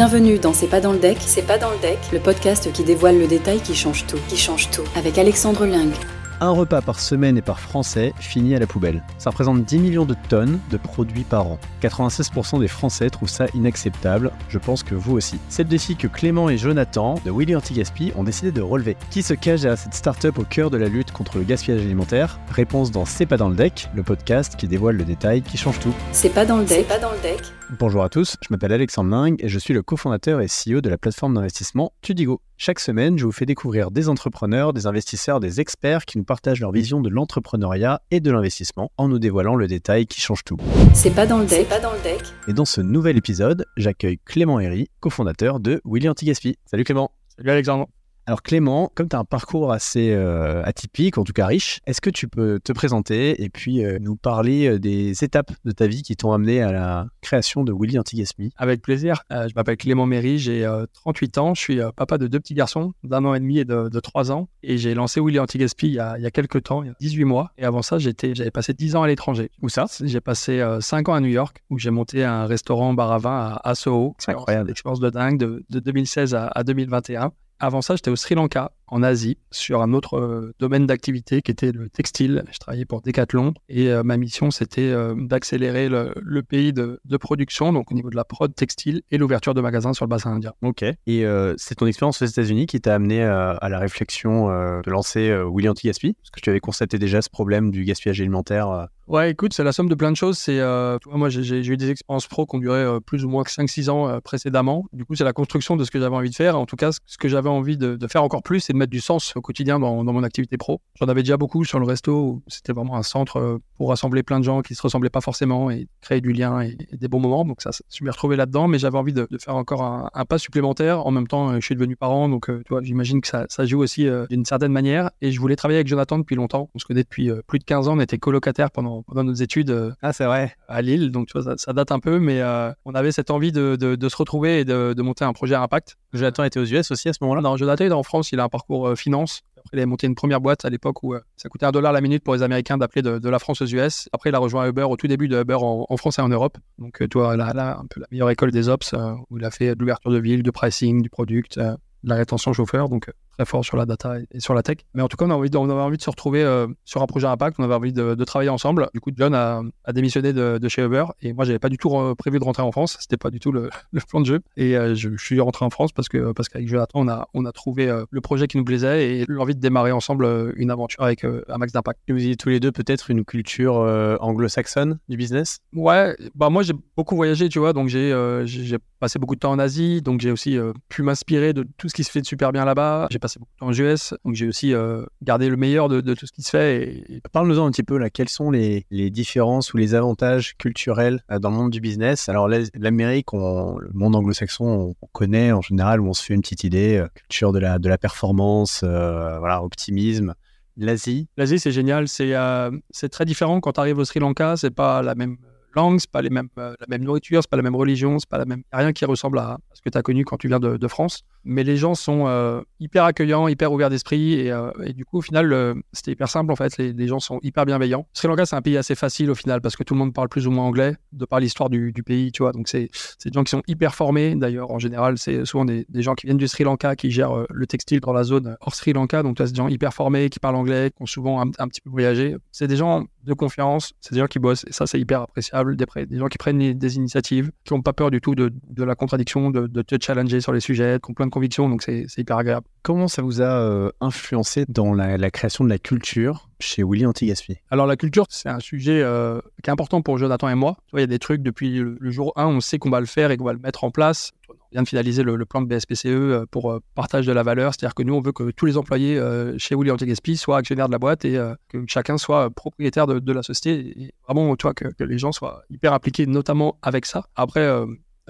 Bienvenue dans C'est pas dans le deck, c'est pas dans le deck, le podcast qui dévoile le détail qui change tout, qui change tout, avec Alexandre Ling. Un repas par semaine et par Français finit à la poubelle. Ça représente 10 millions de tonnes de produits par an. 96% des Français trouvent ça inacceptable, je pense que vous aussi. C'est le défi que Clément et Jonathan de Willy Anti-Gaspi ont décidé de relever. Qui se cache derrière cette start-up au cœur de la lutte contre le gaspillage alimentaire? Réponse dans C'est pas dans le deck, le podcast qui dévoile le détail qui change tout. C'est pas dans le deck, pas dans le deck. Bonjour à tous, je m'appelle Alexandre Ling et je suis le cofondateur et CEO de la plateforme d'investissement Tudigo. Chaque semaine, je vous fais découvrir des entrepreneurs, des investisseurs, des experts qui nous partagent leur vision de l'entrepreneuriat et de l'investissement en nous dévoilant le détail qui change tout. C'est pas dans le deck, pas dans le deck. Et dans ce nouvel épisode, j'accueille Clément Herry, cofondateur de Willy Antigaspi. Salut Clément. Salut Alexandre. Alors Clément, comme tu as un parcours assez euh, atypique, en tout cas riche, est-ce que tu peux te présenter et puis euh, nous parler euh, des étapes de ta vie qui t'ont amené à la création de Willy Antigaspi Avec plaisir. je m'appelle Clément Méry, j'ai 38 ans, je suis papa de deux petits garçons d'un an et demi et de, de 3 ans et j'ai lancé Willy Antigaspi il y, a, il y a quelques temps, il y a 18 mois. Et avant ça, j'avais passé 10 ans à l'étranger. Où ça? J'ai passé 5 ans à New York où j'ai monté un restaurant bar à vin à, Soho. C'est incroyable. Expérience de dingue de, de 2016 à, à 2021. Avant ça, j'étais au Sri Lanka, en Asie, sur un autre euh, domaine d'activité qui était le textile. Je travaillais pour Decathlon et euh, ma mission, c'était euh, d'accélérer le, pays de, production, donc au niveau de la prod textile et l'ouverture de magasins sur le bassin indien. Ok. Et c'est ton expérience aux États-Unis qui t'a amené à la réflexion de lancer Willy Anti-Gaspi Parce que tu avais constaté déjà ce problème du gaspillage alimentaire Ouais, écoute, c'est la somme de plein de choses. C'est, moi, j'ai eu des expériences pro qui ont duré plus ou moins 5-6 ans précédemment. Du coup, c'est la construction de ce que j'avais envie de faire. En tout cas, ce que j'avais envie de, faire encore plus, c'est de mettre du sens au quotidien dans, mon activité pro. J'en avais déjà beaucoup sur le resto. C'était vraiment un centre euh, pour rassembler plein de gens qui se ressemblaient pas forcément et créer du lien et, des bons moments. Donc ça, je suis retrouvé là-dedans, mais j'avais envie de, faire encore un, pas supplémentaire. En même temps, je suis devenu parent, donc euh, tu vois, j'imagine que ça, joue aussi euh, d'une certaine manière. Et je voulais travailler avec Jonathan depuis longtemps. On se connaît depuis plus de 15 ans. On était colocataires pendant, pendant nos études. ah, c'est vrai. À Lille. Donc tu vois, ça, date un peu, mais on avait cette envie de, se retrouver et de, monter un projet à impact. Jonathan était aux US aussi à ce moment-là? Non, Jonathan est en France. Il a un parcours euh, finance. Après, il a monté une première boîte à l'époque où euh, ça coûtait un dollar la minute pour les Américains d'appeler de, la France aux US. Après, il a rejoint Uber au tout début de Uber en, France et en Europe. Donc, euh, toi, là, là, un peu la meilleure école des ops où il a fait de l'ouverture de ville, du pricing, du product, de la rétention chauffeur. Donc, fort sur la data et sur la tech. Mais en tout cas, on, a envie de, on avait envie de se retrouver euh, sur un projet impact, on avait envie de, travailler ensemble. Du coup, John a, démissionné de, chez Uber et moi, j'avais pas du tout prévu de rentrer en France. C'était pas du tout le, plan de jeu. Et euh, je, suis rentré en France parce que parce qu'avec Jonathan, on a, on a trouvé euh, le projet qui nous plaisait et l'envie de démarrer ensemble une aventure avec un max d'impact. Vous avez tous les deux peut-être une culture anglo-saxonne du business? Ouais, bah moi j'ai beaucoup voyagé, tu vois, donc j'ai j'ai passé beaucoup de temps en Asie, donc j'ai aussi pu m'inspirer de tout ce qui se fait de super bien là-bas. J'ai passé beaucoup de temps aux US, donc j'ai aussi euh, gardé le meilleur de, tout ce qui se fait. Parle-nous-en un petit peu, quelles sont les, différences ou les avantages culturels euh, dans le monde du business? Alors l'Amérique, le monde anglo-saxon, on, connaît en général, on se fait une petite idée, euh, culture de la, performance, voilà, optimisme. L'Asie? L'Asie, c'est génial. C'est très différent quand tu arrives au Sri Lanka. C'est pas la même langue, c'est pas les mêmes, la même nourriture, c'est pas la même religion, c'est pas la même. rien qui ressemble à, ce que tu as connu quand tu viens de France mais les gens sont euh, hyper accueillants, hyper ouverts d'esprit, et, euh, du coup, au final, c'était hyper simple, en fait, les, gens sont hyper bienveillants. Sri Lanka, c'est un pays assez facile, au final, parce que tout le monde parle plus ou moins anglais, de par l'histoire du, pays, tu vois, donc c'est des gens qui sont hyper formés, d'ailleurs, en général, c'est souvent des, gens qui viennent du Sri Lanka, qui gèrent euh, le textile dans la zone hors Sri Lanka, donc tu as des gens hyper formés, qui parlent anglais, qui ont souvent un, un petit peu voyagé. C'est des gens de confiance, c'est des gens qui bossent, et ça, c'est hyper appréciable, des, gens qui prennent des initiatives, qui n'ont pas peur du tout de, de la contradiction, de, te challenger sur les sujets, qui ont plein convictions, donc c'est hyper agréable. Comment ça vous a euh, influencé dans la, création de la culture chez Willy Antigaspi Alors la culture, c'est un sujet euh, qui est important pour Jonathan et moi. Il y a des trucs depuis le, jour 1, on sait qu'on va le faire et qu'on va le mettre en place. On vient de finaliser le, plan de BSPCE euh, pour partage de la valeur. C'est-à-dire que nous, on veut que tous les employés chez Willy Antigaspi soient actionnaires de la boîte et que chacun soit propriétaire de, la société. Et vraiment, tu vois, que, que, les gens soient hyper impliqués, notamment avec ça. Après,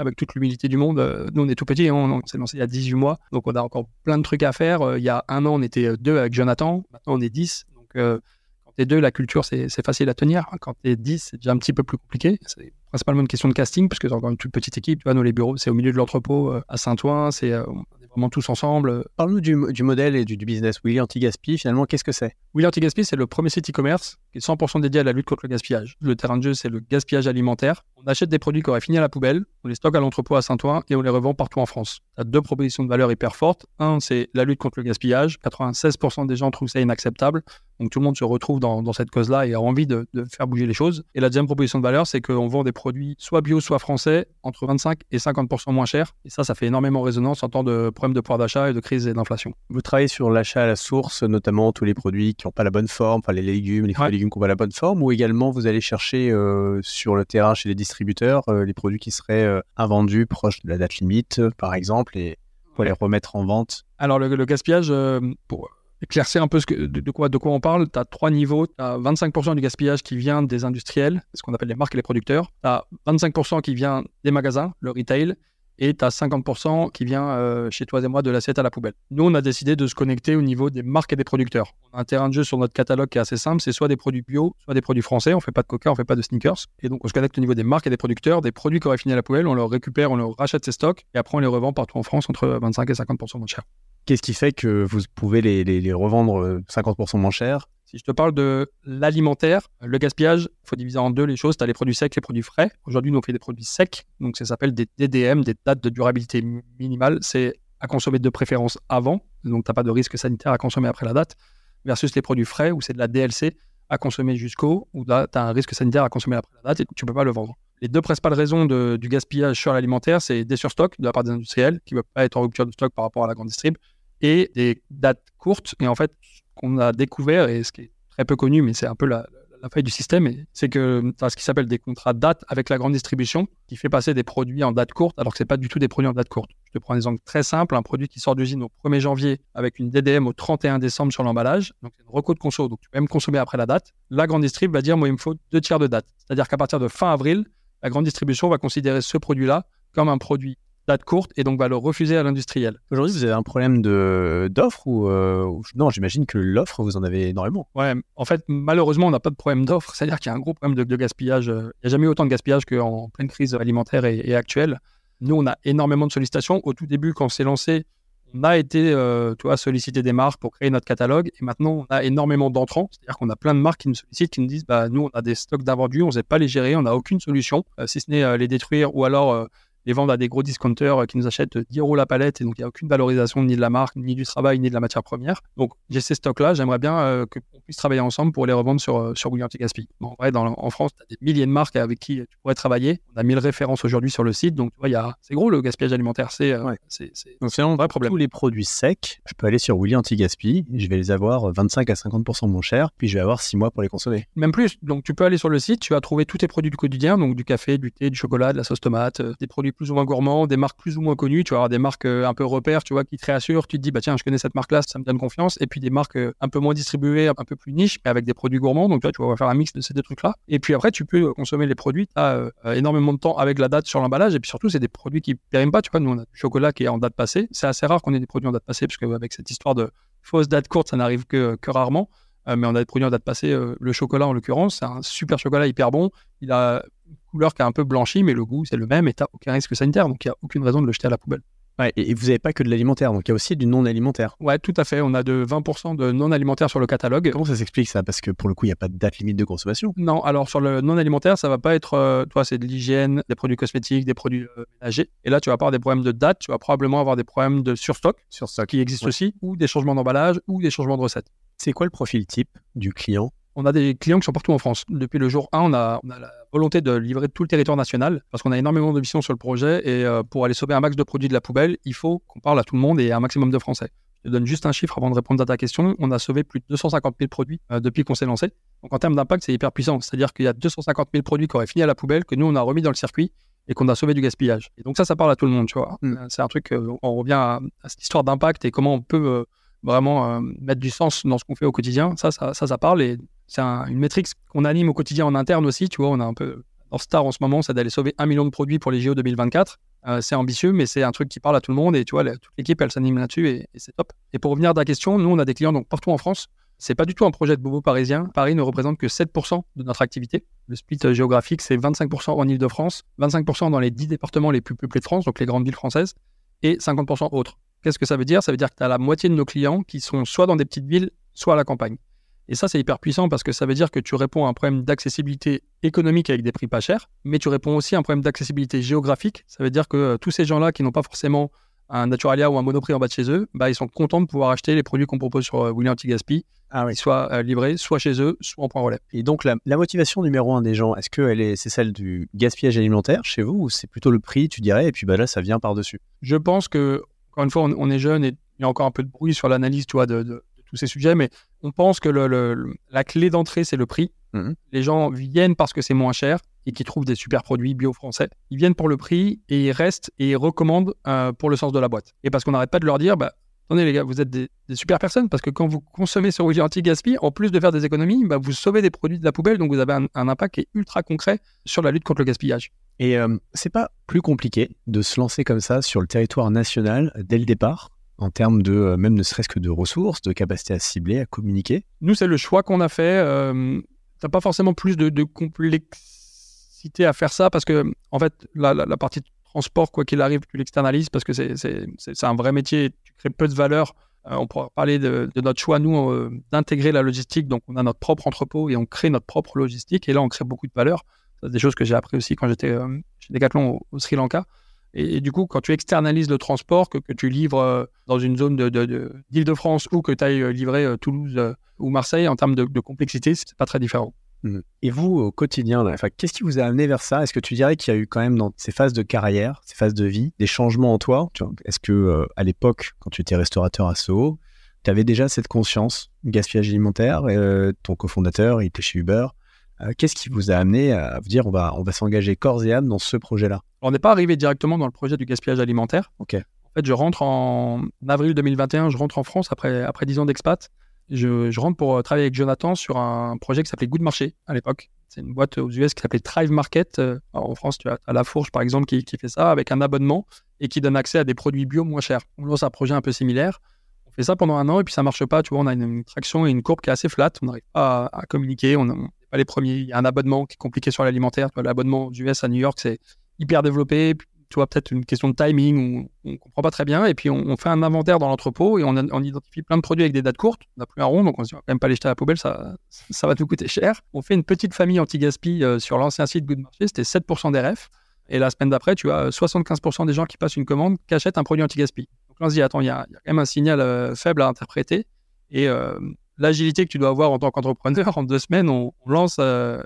avec toute l'humilité du monde. Euh, nous, on est tout petit, hein, on, s'est lancé il y a 18 mois, donc on a encore plein de trucs à faire. Euh, il y a un an, on était euh, deux avec Jonathan, maintenant on est 10. Donc quand tu es deux, la culture, c'est facile à tenir. Quand tu es 10, c'est déjà un petit peu plus compliqué. C'est principalement une question de casting, parce que c'est encore une toute petite équipe. Tu vois, nous, les bureaux, c'est au milieu de l'entrepôt à Saint-Ouen, c'est vraiment tous ensemble. Parle-nous du, du modèle et du, du business. Willy Anti-Gaspi, finalement, qu'est-ce que c'est? Willy Anti-Gaspi, c'est le premier site e-commerce qui est 100% dédié à la lutte contre le gaspillage. Le terrain de jeu, c'est le gaspillage alimentaire. On achète des produits qui auraient fini à la poubelle, on les stocke à l'entrepôt à Saint-Ouen et on les revend partout en France. Tu as deux propositions de valeur hyper fortes. Un, c'est la lutte contre le gaspillage. 96% des gens trouvent ça inacceptable. Donc tout le monde se retrouve dans, dans cette cause-là et a envie de, de, faire bouger les choses. Et la deuxième proposition de valeur, c'est qu'on vend des produits soit bio, soit français, entre 25 et 50% moins chers. Et ça, ça fait énormément résonance en temps de problèmes de pouvoir d'achat et de crise et d'inflation. Vous travaillez sur l'achat à la source, notamment tous les produits qui n'ont pas la bonne forme, enfin les légumes, les fruits Ouais. et légumes qui n'ont pas la bonne forme, ou également vous allez chercher euh, sur le terrain chez les distributeurs euh, les produits qui seraient euh, invendus proches de la date limite, par exemple, et pour les remettre en vente? Alors, le, le gaspillage, pour éclaircir un peu ce de quoi, de quoi on parle, tu as trois niveaux. Tu as 25% du gaspillage qui vient des industriels, ce qu'on appelle les marques et les producteurs. Tu as 25% qui vient des magasins, le retail. Et tu as 50% qui vient euh, chez toi et moi de l'assiette à la poubelle. Nous, on a décidé de se connecter au niveau des marques et des producteurs. On a un terrain de jeu sur notre catalogue qui est assez simple. C'est soit des produits bio, soit des produits français. On fait pas de coca, on fait pas de sneakers. Et donc, on se connecte au niveau des marques et des producteurs. Des produits qui auraient fini à la poubelle, on leur récupère, on leur rachète ses stocks. Et après, on les revend partout en France entre 25 et 50% moins cher. Qu'est-ce qui fait que vous pouvez les, revendre euh, 50% moins cher Si je te parle de l'alimentaire, le gaspillage, il faut diviser en deux les choses. Tu as les produits secs, les produits frais. Aujourd'hui, nous, on fait des produits secs. Donc, ça s'appelle des DDM, des dates de durabilité mi- minimale. C'est à consommer de préférence avant. Donc, tu n'as pas de risque sanitaire à consommer après la date. Versus les produits frais, où c'est de la DLC à consommer jusqu'au, où là, tu as un risque sanitaire à consommer après la date et tu ne peux pas le vendre. Les deux principales raisons du gaspillage sur l'alimentaire, c'est des surstocks de la part des industriels qui ne veulent pas être en rupture de stock par rapport à la grande distrib et des dates courtes. Et en fait, qu'on a découvert, et ce qui est très peu connu, mais c'est un peu la, faille du système, c'est que tu as ce qui s'appelle des contrats date avec la grande distribution qui fait passer des produits en date courte alors que ce pas du tout des produits en date courte. Je te prends un exemple très simple, un produit qui sort d'usine au 1er janvier avec une DDM au 31 décembre sur l'emballage, donc c'est une reco de conso, donc tu peux même consommer après la date. La grande distrib va dire, moi il me faut deux tiers de date. C'est-à-dire qu'à partir de fin avril, la grande distribution va considérer ce produit-là comme un produit date courte et donc va le refuser à l'industriel. Aujourd'hui, vous avez un problème de- d'offre ou, euh, Non, j'imagine que l'offre, vous en avez énormément. Ouais, en fait, malheureusement, on n'a pas de problème d'offre. C'est-à-dire qu'il y a un gros problème de, de gaspillage. Euh, Il n'y a jamais eu autant de gaspillage qu'en pleine crise alimentaire et, et actuelle. Nous, on a énormément de sollicitations. Au tout début, quand on s'est lancé, on a été euh, tu vois, solliciter des marques pour créer notre catalogue. Et maintenant, on a énormément d'entrants. C'est-à-dire qu'on a plein de marques qui nous sollicitent, qui nous disent bah, nous, on a des stocks d'invendus, on ne sait pas les gérer, on n'a aucune solution, euh, si ce n'est les détruire ou alors les vendre à des gros discounters euh, qui nous achètent 10 euros la palette. Et donc, il n'y a aucune valorisation ni de la marque, ni du travail, ni de la matière première. Donc, j'ai ces stocks-là. J'aimerais bien euh, qu'on puisse travailler ensemble pour les revendre sur, euh, sur Gaspi. Bon, en vrai, dans, en France, tu as des milliers de marques avec qui tu pourrais travailler. On a 1000 références aujourd'hui sur le site. Donc, tu vois, y a... c'est gros le gaspillage alimentaire. C'est euh, Ouais. un vrai problème. tous les produits secs, je peux aller sur Willy Anti-Gaspi, je vais les avoir 25 à 50% moins cher, puis je vais avoir 6 mois pour les consommer. Même plus. Donc, tu peux aller sur le site, tu vas trouver tous tes produits du quotidien, donc du café, du thé, du chocolat, de la sauce tomate, euh, des produits plus ou moins gourmands, des marques plus ou moins connues. Tu vas avoir des marques euh, un peu repères, tu vois, qui te réassurent. Tu te dis, bah tiens, je connais cette marque-là, ça me donne confiance. Et puis des marques euh, un peu moins distribuées, un peu plus niche, mais avec des produits gourmands. Donc, vois, tu vas faire un mix de ces deux trucs-là. Et puis après, tu peux euh, consommer les produits. Tu as énormément de temps avec la date sur l'emballage. Et puis surtout, c'est des produits qui périment pas. Tu vois, nous, on a du chocolat qui est en date passée. C'est assez rare qu'on ait des produits en date passée, parce qu'avec cette histoire de fausse date courte, ça n'arrive que, que rarement. Mais on a des produits en date passée. le chocolat, en l'occurrence, c'est un super chocolat hyper bon. Il a couleur qui est un peu blanchie, mais le goût, c'est le même et tu aucun risque sanitaire. Donc, il n'y a aucune raison de le jeter à la poubelle. Ouais, et, vous n'avez pas que de l'alimentaire, donc il y a aussi du non-alimentaire. Ouais, tout à fait. On a de 20% de non alimentaire sur le catalogue. Comment ça s'explique ça? Parce que pour le coup, il n'y a pas de date limite de consommation. Non, alors sur le non alimentaire, ça va pas être, euh, toi, c'est de l'hygiène, des produits cosmétiques, des produits euh, ménagers. Et là, tu vas avoir des problèmes de date, tu vas probablement avoir des problèmes de surstock Sur ça, qui existent Ouais. aussi, ou des changements d'emballage, ou des changements de recettes. c'est quoi le profil type du client? On a des clients qui sont partout en France. Depuis le jour 1, on a, on a la volonté de livrer tout le territoire national parce qu'on a énormément de missions sur le projet et euh, pour aller sauver un max de produits de la poubelle, il faut qu'on parle à tout le monde et à un maximum de Français. Je te donne juste un chiffre avant de répondre à ta question. On a sauvé plus de 250 000 produits euh, depuis qu'on s'est lancé. Donc en termes d'impact, c'est hyper puissant. C'est-à-dire qu'il y a 250 000 produits qui auraient fini à la poubelle que nous, on a remis dans le circuit et qu'on a sauvé du gaspillage. Et donc ça, ça parle à tout le monde, tu vois. Mm. C'est un truc, euh, on revient à, à cette histoire d'impact et comment on peut euh, vraiment mettre du sens dans ce qu'on fait au quotidien. Ça, ça, ça, ça parle et c'est un- une métrique qu'on anime au quotidien en interne aussi. Tu vois, on a un peu dans Star en ce moment, c'est d'aller sauver un million de produits pour les JO 2024. Euh, c'est ambitieux, mais c'est un truc qui parle à tout le monde et tu vois, toute l'équipe, elle s'anime là-dessus et, c'est top. Et pour revenir à ta question, nous, on a des clients partout en France. C'est pas du tout un projet de bobo parisien. Paris ne représente que 7% de notre activité. Le split euh, géographique, c'est 25% en Ile-de-France, 25% dans les 10 départements les plus peuplés de France, donc les grandes villes françaises, et 50% autres. Qu'est-ce que ça veut dire? Ça veut dire que tu as la moitié de nos clients qui sont soit dans des petites villes, soit à la campagne. Et ça, c'est hyper puissant parce que ça veut dire que tu réponds à un problème d'accessibilité économique avec des prix pas chers, mais tu réponds aussi à un problème d'accessibilité géographique. Ça veut dire que euh, tous ces gens-là qui n'ont pas forcément un Naturalia ou un Monoprix en bas de chez eux, bah, ils sont contents de pouvoir acheter les produits qu'on propose sur euh, William Tigaspi, Ah oui. soit euh, livrés, soit chez eux, soit en point relais. Et donc, la, la motivation numéro un des gens, est-ce que est, c'est celle du gaspillage alimentaire chez vous ou c'est plutôt le prix, tu dirais, et puis bah, là, ça vient par-dessus? Je pense que, encore une fois, on, on est jeune et il y a encore un peu de bruit sur l'analyse tu vois, de tous ces sujets, mais on pense que le- le- le- la clé d'entrée, c'est le prix. Mhm. Les gens viennent parce que c'est moins cher et qu'ils trouvent des super produits bio français. Ils viennent pour le prix et ils restent et ils recommandent euh, pour le sens de la boîte. Et parce qu'on n'arrête pas de leur dire, bah, attendez les gars, vous êtes des, des super personnes parce que quand vous consommez sur Willy Anti-Gaspi, en plus de faire des économies, bah, vous sauvez des produits de la poubelle, donc vous avez un, un impact qui est ultra concret sur la lutte contre le gaspillage. Et euh, c'est pas plus compliqué de se lancer comme ça sur le territoire national dès le départ, en termes de euh, même ne serait-ce que de ressources, de capacité à cibler, à communiquer Nous, c'est le choix qu'on a fait. Euh, T'as pas forcément plus de, complexité à faire ça parce que, en fait, la, partie transport, quoi qu'il arrive, tu l'externalises parce que c'est- un vrai métier. Tu crées peu de valeur. Euh, on pourra parler de, notre choix, nous, euh, d'intégrer la logistique. Donc, on a notre propre entrepôt et on crée notre propre logistique. Et là, on crée beaucoup de valeur. C'est des choses que j'ai appris aussi quand j'étais chez Decathlon au Sri Lanka. Et, du coup, quand tu externalises le transport, que, tu livres euh, dans une zone d'Île de, de, d'Île-de-France ou que tu ailles livrer euh, Toulouse euh, ou Marseille, en termes de, de complexité, c'est pas très différent. Mhm. Et vous, au quotidien, qu'est-ce qui vous a amené vers ça? Est-ce que tu dirais qu'il y a eu quand même dans ces phases de carrière, ces phases de vie, des changements en toi? Est-ce que euh, à l'époque, quand tu étais restaurateur à Soho, tu avais déjà cette conscience gaspillage alimentaire euh, Ton cofondateur, il était chez Uber. Euh, Qu'est-ce qui vous a amené à vous dire on va, on va s'engager corps et âme dans ce projet-là? On n'est pas arrivé directement dans le projet du gaspillage alimentaire. Ok. En fait, je rentre en avril 2021, je rentre en France après, après 10 ans d'expat. Je, je rentre pour euh, travailler avec Jonathan sur un projet qui s'appelait Good Marché à l'époque. C'est une boîte aux US qui s'appelait Thrive Market. Euh, alors, en France, tu as, as La Fourche, par exemple, qui, qui fait ça avec un abonnement et qui donne accès à des produits bio moins chers. On lance un projet un peu similaire. On fait ça pendant un an et puis ça marche pas. Tu vois, on a une, une traction et une courbe qui est assez flat. On n'arrive pas à, à communiquer. On les premiers. Il y a un abonnement qui est compliqué sur l'alimentaire. L'abonnement aux US à New York, c'est hyper développé. Tu vois, peut-être une question de timing où on ne comprend pas très bien. Et puis, on, fait un inventaire dans l'entrepôt et on, identifie plein de produits avec des dates courtes. On n'a plus un rond, donc on se dit, on va même pas les jeter à la poubelle, ça, va nous coûter cher. On fait une petite famille anti-gaspi euh, sur l'ancien site Good Marché, c'était 7% des refs. Et la semaine d'après, tu as euh, 75% des gens qui passent une commande qui achètent un produit anti-gaspi. Donc là, on se dit, attends, il y, a quand même un signal euh, faible à interpréter. Euh, l'agilité que tu dois avoir en tant qu'entrepreneur, en deux semaines, on, on lance euh,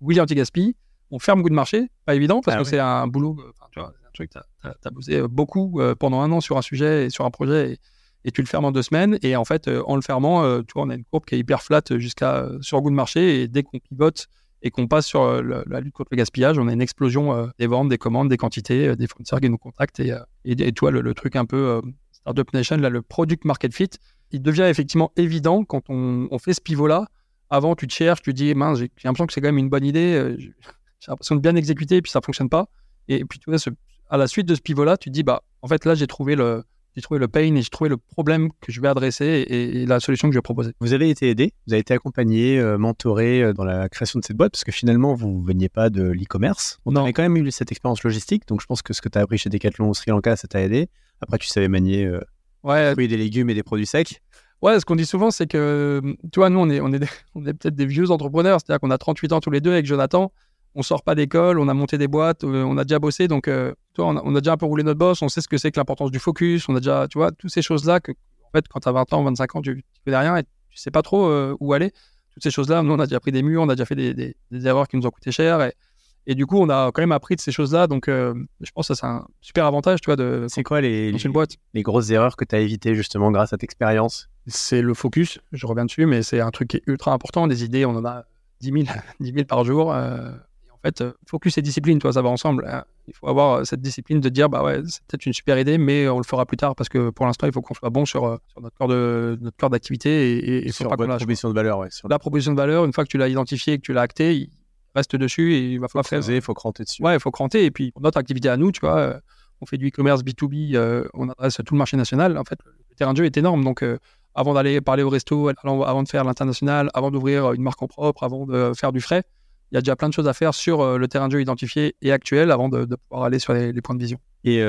Willy Anti-Gaspi, on ferme Good Marché, pas évident, parce Ah que oui. c'est un boulot, euh, tu vois, c'est un truc, tu as, bossé euh, beaucoup euh, pendant un an sur un sujet et sur un projet, et, et tu le fermes en deux semaines. Et en fait, euh, en le fermant, tu vois, on a une courbe qui est hyper flat jusqu'à sur Good Marché, et dès qu'on pivote et qu'on passe sur le- la lutte contre le gaspillage, on a une explosion des ventes, des commandes, des quantités, des fournisseurs qui nous contactent, et, et, et tu vois, le, le truc un peu Startup Nation, là, le product market fit, il devient effectivement évident quand on, on fait ce pivot-là. Avant, tu te cherches, tu te dis, mince, j'ai l'impression que c'est quand même une bonne idée, euh, j'ai l'impression de bien exécuter, et puis ça fonctionne pas. Et puis, tu vois, ce- à la suite de ce pivot-là, tu te dis, bah, en fait, là, j'ai trouvé le, j'ai trouvé le pain et j'ai trouvé le problème que je vais adresser et, et la solution que je vais proposer. Vous avez été aidé, vous avez été accompagné, euh, mentoré euh, dans la création de cette boîte, parce que finalement, vous ne veniez pas de l'e-commerce. On avait quand même eu cette expérience logistique, donc je pense que ce que tu as appris chez Decathlon au Sri Lanka, ça t'a aidé. Après, tu savais manier euh, Ouais, des fruits, des légumes et des produits secs. Ouais, ce qu'on dit souvent, c'est que, tu vois, nous, on est, on est, on est peut-être des vieux entrepreneurs, c'est-à-dire qu'on a 38 ans tous les deux avec Jonathan, on sort pas d'école, on a monté des boîtes, euh, on a déjà bossé, donc, euh, tu vois, on a, on a déjà un peu roulé notre boss, on sait ce que c'est que l'importance du focus, on a déjà, tu vois, toutes ces choses-là que, en fait, quand tu as 20 ans, 25 ans, tu, tu connais rien et tu sais pas trop euh, où aller. Toutes ces choses-là, nous, on a déjà pris des murs, on a déjà fait des, des- des erreurs qui nous ont coûté cher et, et du coup, on a quand même appris de ces choses-là, donc, euh, je pense que ça, c'est un super avantage, tu vois, de C'est quoi les, les, une boîte. les grosses erreurs que tu as évitées justement grâce à cette expérience? C'est le focus. Je reviens dessus, mais c'est un truc qui est ultra important. Des idées, on en a 10 000, 10 000 par jour. euh, et en fait, euh, focus et discipline, toi, ça va ensemble. hein. Il faut avoir cette discipline de dire, bah ouais, c'est peut-être une super idée, mais on le fera plus tard parce que pour l'instant, il faut qu'on soit bon sur, sur notre corps de notre corps d'activité et, et, et faut sur pas lâche. proposition de valeur ouais, sur La proposition de valeur, une fois que tu l'as identifié et que tu l'as acté, reste dessus et il va falloir faire. il faut cranter dessus. Ouais, il faut cranter. Et puis, pour notre activité à nous, tu vois, euh, on fait du e-commerce B2B, euh, on adresse tout le marché national. En fait, le terrain de jeu est énorme. Donc, euh, avant d'aller parler au resto, avant de faire l'international, avant d'ouvrir une marque en propre, avant de faire du frais, il y a déjà plein de choses à faire sur le terrain de jeu identifié et actuel avant de, pouvoir aller sur les, points de vision. Et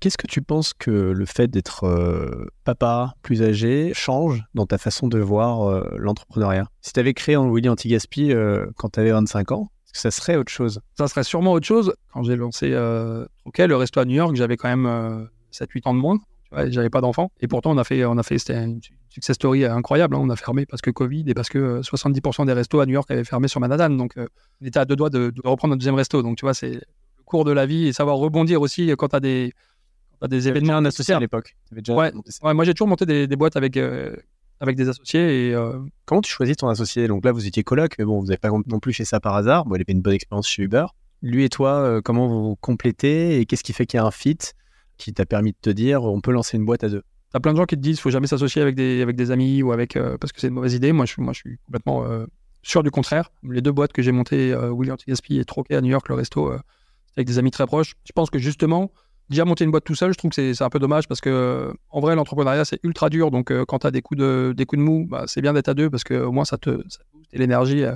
qu'est-ce que tu penses que le fait d'être papa plus âgé change dans ta façon de voir l'entrepreneuriat? Si tu avais créé en Willy Antigaspi quand tu avais 25 ans, ça serait autre chose? Ça serait sûrement autre chose. Quand j'ai lancé euh, le resto à New York, j'avais quand même 7-8 ans de moins. J'avais pas d'enfants. Et pourtant, on a fait, on a fait c'était une success story incroyable. Hein. On a fermé parce que Covid et parce que 70% des restos à New York avaient fermé sur Manhattan. Donc, on était à deux doigts de, reprendre notre deuxième resto. Donc, tu vois, c'est le cours de la vie et savoir rebondir aussi quand tu as des, des événements. un associé à l'époque. Ouais, moi, j'ai toujours monté des, boîtes avec, euh, avec des associés. Et, euh, Comment tu choisis ton associé? Donc là, vous étiez coloc, mais bon, vous n'avez pas non plus fait ça par hasard. Bon, il avait une bonne expérience chez Uber. Lui et toi, euh, comment vous vous complétez et qu'est-ce qui fait qu'il y a un fit? Qui t'a permis de te dire on peut lancer une boîte à deux T'as plein de gens qui te disent faut jamais s'associer avec des, avec des amis ou avec euh, parce que c'est une mauvaise idée. Moi, je, moi, je suis complètement sûr du contraire. Les deux boîtes que j'ai montées, William Tigaspi et Troquet à New York, le resto, avec des amis très proches. Je pense que justement, Déjà monter une boîte tout seul, je trouve que c'est un peu dommage parce que en vrai l'entrepreneuriat c'est ultra dur. Donc euh, quand tu as des coups de des coups de mou, bah, c'est bien d'être à deux parce que au moins ça te booste et l'énergie euh,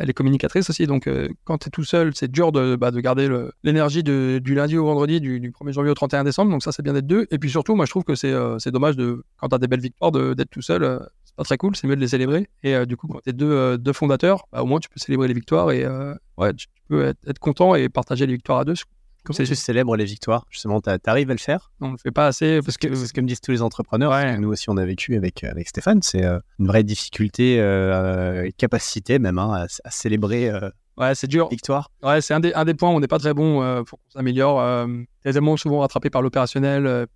elle est communicatrice aussi. Donc euh, quand tu es tout seul, c'est dur de, bah, de garder l'énergie du lundi au vendredi, du, 1er janvier au 31 décembre. Donc ça c'est bien d'être deux. Et puis surtout, moi je trouve que c'est dommage de quand tu as des belles victoires d'être tout seul. c'est pas très cool, c'est mieux de les célébrer. Et du coup, quand tu es deux, deux fondateurs, bah, au moins tu peux célébrer les victoires et ouais, tu, peux être, être, content et partager les victoires à deux. Comment tu célèbres les victoires Justement, tu arrives à le faire? On ne le fait pas assez. Parce que c'est ce que me disent tous les entrepreneurs. nous aussi, on a vécu avec, avec Stéphane. C'est euh, une vraie difficulté, euh, capacité même, hein, à, célébrer. Euh, ouais, c'est dur. Victoire. Ouais, c'est un des, un des points où on n'est pas très bon. Il faut qu'on s'améliore. es tellement souvent rattrapé par l'opérationnel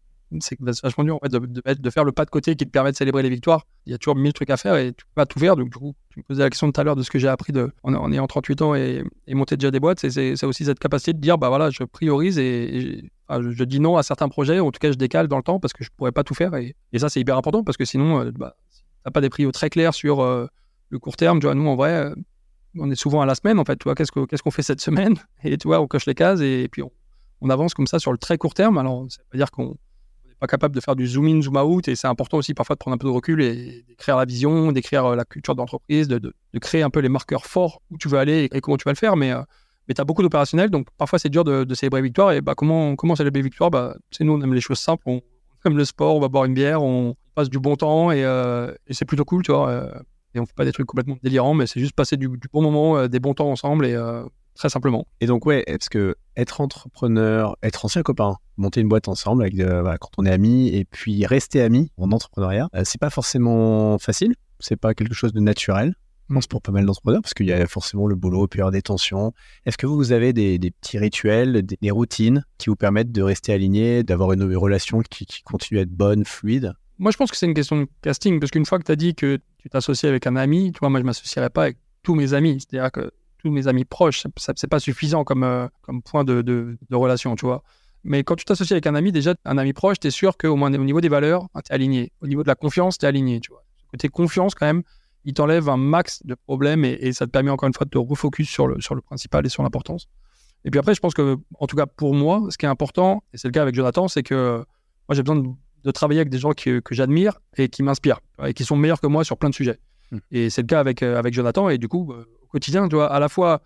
c'est vachement dur en fait, de, faire le pas de côté qui te permet de célébrer les victoires. Il y a toujours mille trucs à faire et tu peux pas tout faire. Donc, du coup, tu me posais la question tout à l'heure de ce que j'ai appris de, en, ayant 38 ans et, et déjà des boîtes. C'est aussi cette capacité de dire, bah voilà, je priorise et, je, dis non à certains projets. En tout cas, je décale dans le temps parce que je pourrais pas tout faire. Et, ça, c'est hyper important parce que sinon, euh, bah, tu pas des prios très clairs sur euh, le court terme, nous, en vrai, euh, on est souvent à la semaine, en fait. Tu vois, qu'est-ce qu'on fait cette semaine? Et tu vois, on coche les cases et, puis on, on, avance comme ça sur le très court terme. Alors, ça veut pas dire qu'on pas capable de faire du zoom in, zoom out. Et c'est important aussi parfois de prendre un peu de recul et d'écrire la vision, d'écrire euh, la culture d'entreprise, de, de, créer un peu les marqueurs forts où tu veux aller et comment tu vas le faire. Mais, euh, mais tu beaucoup d'opérationnels, donc parfois c'est dur de, célébrer victoire. Et bah, comment, comment célébrer victoire bah, Nous, on aime les choses simples. On, aime le sport, on va boire une bière, on passe du bon temps et, euh, c'est plutôt cool, tu vois. et on fait pas des trucs complètement délirants, mais c'est juste passer du, bon moment, des bons temps ensemble et très simplement. Et donc, ouais, parce que être entrepreneur, être ancien copain, monter une boîte ensemble avec, quand on est amis et puis rester amis en entrepreneuriat, euh, c'est pas forcément facile, c'est pas quelque chose de naturel. Je pense pour pas mal d'entrepreneurs, parce qu'il y a forcément le boulot, puis il y avoir des tensions. Est-ce que vous avez des, petits rituels, des, routines qui vous permettent de rester aligné, d'avoir une, relation qui, continue à être bonne, fluide? Moi, je pense que c'est une question de casting, parce qu'une fois que tu as dit que tu t'associes avec un ami, tu vois, moi, je m'associerais pas avec tous mes amis. C'est-à-dire que tous mes amis proches, c'est pas suffisant comme, euh, comme point de, de, relation, tu vois. Mais quand tu t'associes avec un ami, déjà, un ami proche, tu es sûr qu'au moins au niveau des valeurs, tu es aligné. Au niveau de la confiance, tu es aligné, tu vois. Côté confiance, quand même, il t'enlève un max de problèmes et, ça te permet encore une fois de te refocus sur le, sur le principal et sur l'importance. Et puis après, je pense que, en tout cas pour moi, ce qui est important, et c'est le cas avec Jonathan, c'est que moi j'ai besoin de, travailler avec des gens que, que j'admire et qui m'inspirent et qui sont meilleurs que moi sur plein de sujets. Hmm. Et c'est le cas avec, euh, avec Jonathan. Et du coup, euh, quotidien, tu vois, à la fois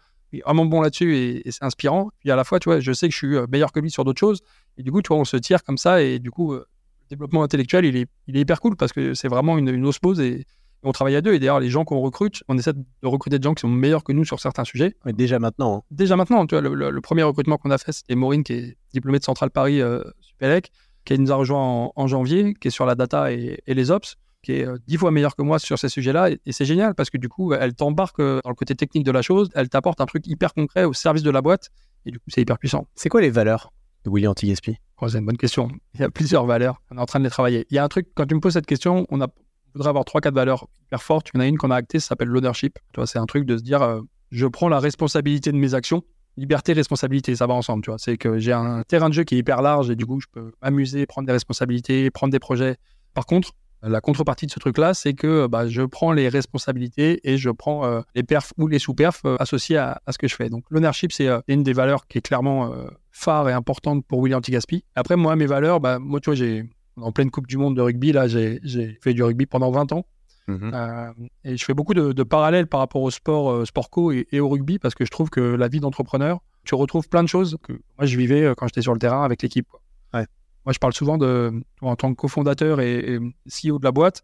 vraiment bon là-dessus et, c'est inspirant, puis à la fois, tu vois, je sais que je suis euh, meilleur que lui sur d'autres choses, et du coup, tu vois, on se tire comme ça, et du coup, euh, le développement intellectuel, il est, il est hyper cool parce que c'est vraiment une, une osmose et, on travaille à deux. Et d'ailleurs, les gens qu'on recrute, on essaie de recruter des gens qui sont meilleurs que nous sur certains sujets. Mais déjà maintenant. Hein. Déjà maintenant, tu vois, le, premier recrutement qu'on a fait, c'était Maureen, qui est diplômée de Centrale Paris euh, Supélec, qui nous a rejoint en, janvier, qui est sur la data et, et les ops qui est euh, dix fois meilleure que moi sur ces sujets-là. Et, c'est génial parce que du coup, elle t'embarque euh, dans le côté technique de la chose, elle t'apporte un truc hyper concret au service de la boîte. Et du coup, c'est hyper puissant. C'est quoi les valeurs de Willy Antigaspi oh, C'est une bonne question. Il y a plusieurs valeurs. On est en train de les travailler. Il y a un truc, quand tu me poses cette question, on, a, voudrait avoir trois, quatre valeurs hyper fortes. Il y en a une qu'on a actée, ça s'appelle l'ownership. C'est un truc de se dire, euh, je prends la responsabilité de mes actions liberté, responsabilité, ça va ensemble, tu vois. C'est que j'ai un terrain de jeu qui est hyper large et du coup, je peux m'amuser, prendre des responsabilités, prendre des projets. Par contre, la contrepartie de ce truc-là, c'est que bah, je prends les responsabilités et je prends euh, les perfs ou les sous-perfs euh, associés à, ce que je fais. Donc l'ownership, c'est euh, une des valeurs qui est clairement phare et importante pour William Tigaspi. Après, moi, mes valeurs, bah, moi, tu vois, j'ai en pleine Coupe du Monde de rugby, là, j'ai fait du rugby pendant 20 ans. Euh, et je fais beaucoup de, de parallèles par rapport au sport, euh, sport co et, et au rugby parce que je trouve que la vie d'entrepreneur, tu retrouves plein de choses que moi je vivais euh, quand j'étais sur le terrain avec l'équipe. Ouais. Moi, je parle souvent de, en tant que cofondateur et, et CEO de la boîte,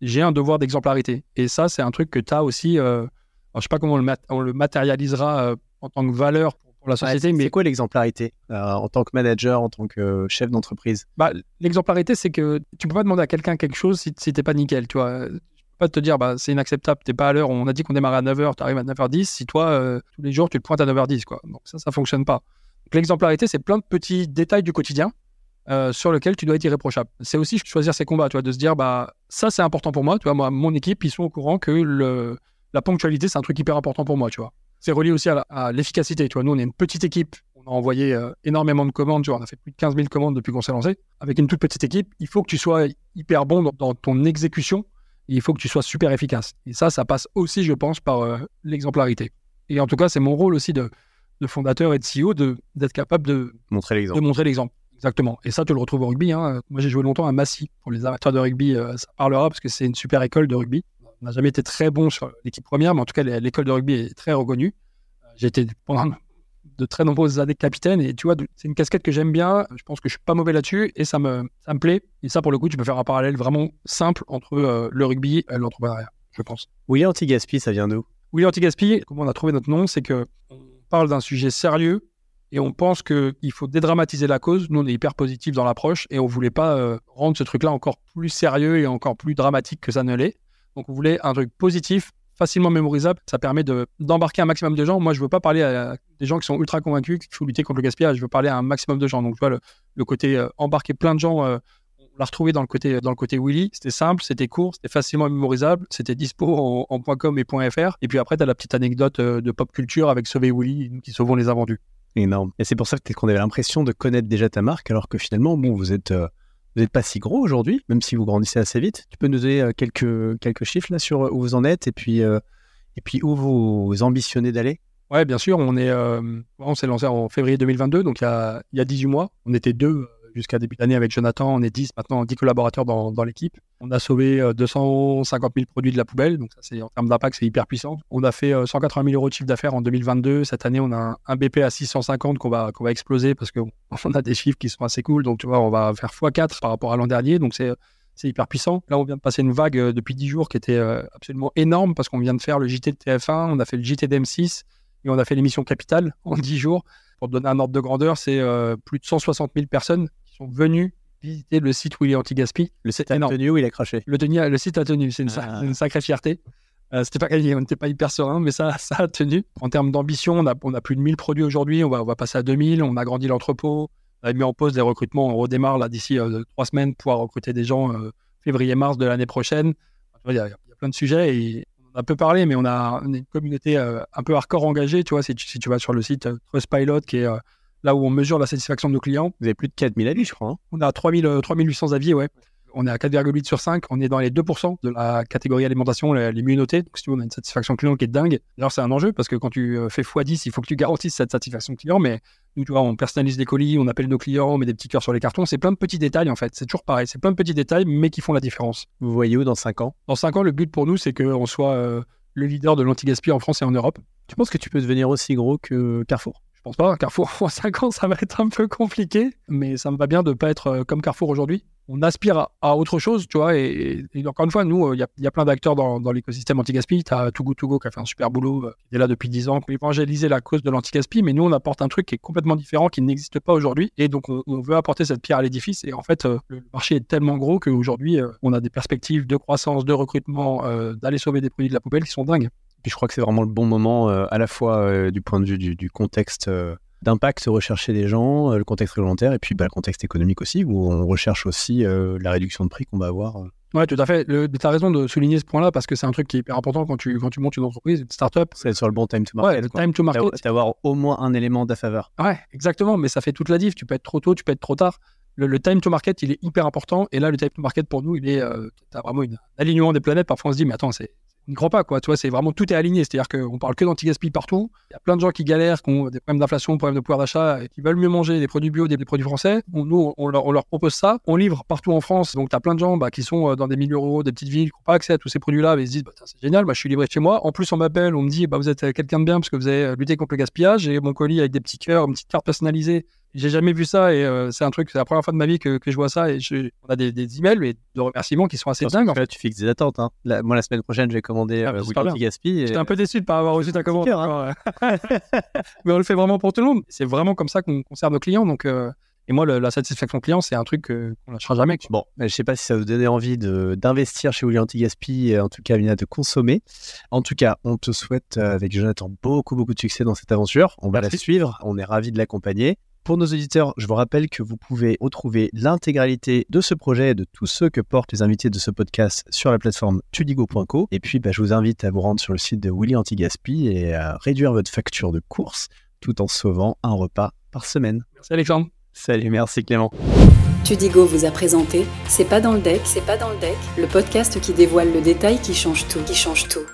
j'ai un devoir d'exemplarité. Et ça, c'est un truc que tu as aussi. euh, alors, je sais pas comment on le, mat- on le matérialisera euh, en tant que valeur pour, pour la Ouais, société, c'est mais c'est quoi l'exemplarité euh, en tant que manager, en tant que chef d'entreprise? Bah, l'exemplarité, c'est que tu peux pas demander à quelqu'un quelque chose si, si t'es pas nickel, tu vois. Pas te dire, bah, c'est inacceptable, t'es pas à l'heure, on a dit qu'on démarrait à 9h, tu arrives à 9h10, si toi, euh, tous les jours, tu te pointes à 9h10, quoi. Donc ça, ça fonctionne pas. Donc, l'exemplarité, c'est plein de petits détails du quotidien euh, sur lesquels tu dois être irréprochable. C'est aussi choisir ses combats, tu vois, de se dire, bah, ça, c'est important pour moi, tu vois, moi, mon équipe, ils sont au courant que le, la ponctualité, c'est un truc hyper important pour moi, tu vois. C'est relié aussi à l'efficacité, tu vois. Nous, on est une petite équipe, on a envoyé euh, énormément de commandes, tu vois, on a fait plus de 15 000 commandes depuis qu'on s'est lancé. Avec une toute petite équipe, il faut que tu sois hyper bon dans, dans ton exécution et il faut que tu sois super efficace. Et ça, ça passe aussi, je pense, par euh, l'exemplarité. Et en tout cas, c'est mon rôle aussi de, de fondateur et de CEO de- d'être capable de, Montrer l'exemple. Exactement. Et ça, tu le retrouves au rugby. hein. Moi, j'ai joué longtemps à Massy. Pour les amateurs de rugby, euh, ça parlera parce que c'est une super école de rugby. On n'a jamais été très bon sur l'équipe première, mais en tout cas, l'école de rugby est très reconnue. Euh, J'ai été pendant de très nombreuses années capitaine et tu vois, c'est une casquette que j'aime bien. Je pense que je suis pas mauvais là-dessus et ça me, ça me plaît. Et ça, pour le coup, tu peux faire un parallèle vraiment simple entre euh, le rugby et l'entrepreneuriat, je pense. Oui, anti-gaspi, ça vient d'où? Oui, Anti-Gaspi, comment on a trouvé notre nom, c'est que on parle d'un sujet sérieux et on pense qu'il faut dédramatiser la cause. Nous, on est hyper positif dans l'approche et on voulait pas euh, rendre ce truc-là encore plus sérieux et encore plus dramatique que ça ne l'est. Donc, on voulait un truc positif, facilement mémorisable. Ça permet de- d'embarquer un maximum de gens. Moi, je veux pas parler à des gens qui sont ultra convaincus qu'il faut lutter contre le gaspillage. Je veux parler à un maximum de gens. Donc, tu vois, le, côté euh, embarquer plein de gens. euh, on l'a retrouvé dans le côté dans le côté Willy. C'était simple, c'était court, c'était facilement mémorisable, c'était dispo en, en .com et .fr. Et puis après, tu as la petite anecdote de pop culture avec Sauver Willy, qui sauvons les invendus. Énorme. Et c'est pour ça qu'on avait l'impression de connaître déjà ta marque, alors que finalement, vous êtes, euh, vous êtes pas si gros aujourd'hui, même si vous grandissez assez vite. Tu peux nous donner euh, quelques, chiffres là sur euh, où vous en êtes et puis, et puis où vous ambitionnez d'aller? Ouais, bien sûr, on est, on s'est lancé en février 2022, donc il y a, il y a 18 mois. On était deux jusqu'à début d'année avec Jonathan, on est 10 maintenant, 10 collaborateurs dans, l'équipe. On a sauvé euh, 250 000 produits de la poubelle, donc ça c'est en termes d'impact, c'est hyper puissant. On a fait euh, 180 000 euros de chiffre d'affaires en 2022. Cette année, on a un, BP à 650 qu'on va, va exploser parce qu'on on a des chiffres qui sont assez cool. Donc tu vois, on va faire x4 par rapport à l'an dernier, donc c'est hyper puissant. Là, on vient de passer une vague euh, depuis 10 jours qui était euh, absolument énorme parce qu'on vient de faire le JT de TF1, on a fait le JT d'M6 et on a fait l'émission Capital en 10 jours. Pour donner un ordre de grandeur, c'est euh, plus de 160 000 personnes sont venues visiter le site Willy Anti-Gaspi. Le site a tenu ou il a craché Le, tenu- le site a tenu, c'est une, sa- Ah. c'est une sacrée fierté. Euh, C'était pas gagné, on n'était pas hyper serein, mais ça, ça a tenu. En termes d'ambition, on a, on a plus de 1000 produits aujourd'hui, on va, on va passer à 2000, on a grandi l'entrepôt, on a mis en pause des recrutements, on redémarre là d'ici euh, trois semaines pour pouvoir recruter des gens euh, février-mars de l'année prochaine. Il y, a- il y a plein de sujets et on a peu parlé, mais on a, on a une communauté un peu hardcore engagée. Tu vois, si tu, si tu vas sur le site Trustpilot, qui est là où on mesure la satisfaction de nos clients, Vous avez plus de 4000 avis, je crois. hein. on a 3000, euh, 3800 avis, ouais. On est à 4,8 sur 5. On est dans les 2% de la catégorie alimentation les, les mieux notés. Donc, si tu veux, on a une satisfaction client qui est dingue. D'ailleurs, c'est un enjeu parce que quand tu euh, fais x10, il faut que tu garantisses cette satisfaction client. Mais nous, tu vois, on personnalise les colis, on appelle nos clients, on met des petits cœurs sur les cartons. C'est plein de petits détails, en fait. C'est toujours pareil. C'est plein de petits détails, mais qui font la différence. Vous voyez où dans 5 ans? Dans 5 ans, le but pour nous, c'est qu'on soit euh, le leader de l'anti-gaspi en France et en Europe. Tu penses que tu peux devenir aussi gros que Carrefour? Pense pas. Carrefour, en 5 ans, ça va être un peu compliqué, mais ça me va bien de pas être euh, comme Carrefour aujourd'hui. On aspire à, autre chose, tu vois. Et, encore une fois, nous, euh, il y, a- plein d'acteurs dans, l'écosystème anti-gaspi. Tu as Togo Togo qui a fait un super boulot, euh, qui est là depuis 10 ans, qui évangélisé la cause de l'anti-gaspi. Mais nous, on apporte un truc qui est complètement différent, qui n'existe pas aujourd'hui. Et donc, on, veut apporter cette pierre à l'édifice. Et en fait, le marché est tellement gros qu'aujourd'hui, on a des perspectives de croissance, de recrutement, d'aller sauver des produits de la poubelle qui sont dingues. Puis je crois que c'est vraiment le bon moment, euh, à la fois euh, du point de vue du, du contexte euh, d'impact recherché des gens, euh, le contexte réglementaire, et puis bah, le contexte économique aussi, où on recherche aussi la réduction de prix qu'on va avoir. Ouais, tout à fait. Tu as raison de souligner ce point-là parce que c'est un truc qui est hyper important quand tu, quand tu montes une entreprise, une startup. C'est sur le bon time to Ouais, market. le quoi. time to market. D'avoir- D'avoir au moins un élément de faveur. Ouais, exactement. Mais ça fait toute la diff. Tu peux être trop tôt, tu peux être trop tard. Le, le time to market, il est hyper important. Et là, le time to market pour nous, il est. As vraiment une- un alignement des planètes. Parfois, on se dit, mais attends, c'est n'y croit pas, quoi. Tu vois, c'est vraiment tout est aligné. C'est-à-dire qu'on parle que d'anti-gaspi partout. Il y a plein de gens qui galèrent, qui ont des problèmes d'inflation, des problèmes de pouvoir d'achat, et qui veulent mieux manger des produits bio, des, produits français. nous, on leur, propose ça. On livre partout en France. Donc, tu as plein de gens bah, qui sont euh, dans des milieux ruraux, des petites villes, qui n'ont pas accès à tous ces produits-là, mais ils se disent, bah, c'est génial, bah, je suis livré chez moi. En plus, on m'appelle, on me dit, bah, vous êtes euh, quelqu'un de bien parce que vous avez lutté contre le gaspillage. Et mon colis avec des petits cœurs, une petite carte personnalisée j'ai jamais vu ça et euh, c'est un truc, c'est la première fois de ma vie que, que je vois ça et je, on a des, des, emails et de remerciements qui sont assez dingues. Là, tu fixes des attentes. Hein. moi, la semaine prochaine, je vais commander ah, euh, Gaspi. J'étais un peu déçu de pas avoir reçu ta commande. Hein. Mais on le fait vraiment pour tout le monde. C'est vraiment comme ça qu'on conserve nos clients. Donc, euh, et moi, la satisfaction client, c'est un truc qu'on ne lâchera jamais. Bon, je sais pas si ça vous donnait envie d'investir chez Willy Anti-Gaspi, en tout cas, Mina, de consommer. En tout cas, on te souhaite, avec Jonathan, beaucoup, beaucoup de succès dans cette aventure. On va la suivre. On est ravis de l'accompagner. Pour nos auditeurs, je vous rappelle que vous pouvez retrouver l'intégralité de ce projet et de tous ceux que portent les invités de ce podcast sur la plateforme tudigo.co. Et puis, bah, je vous invite à vous rendre sur le site de Willy Antigaspi et à réduire votre facture de course tout en sauvant un repas par semaine. Merci Alexandre. Salut, merci Clément. Tudigo vous a présenté C'est pas dans le deck, c'est pas dans le deck, le podcast qui dévoile le détail qui change tout, qui change tout.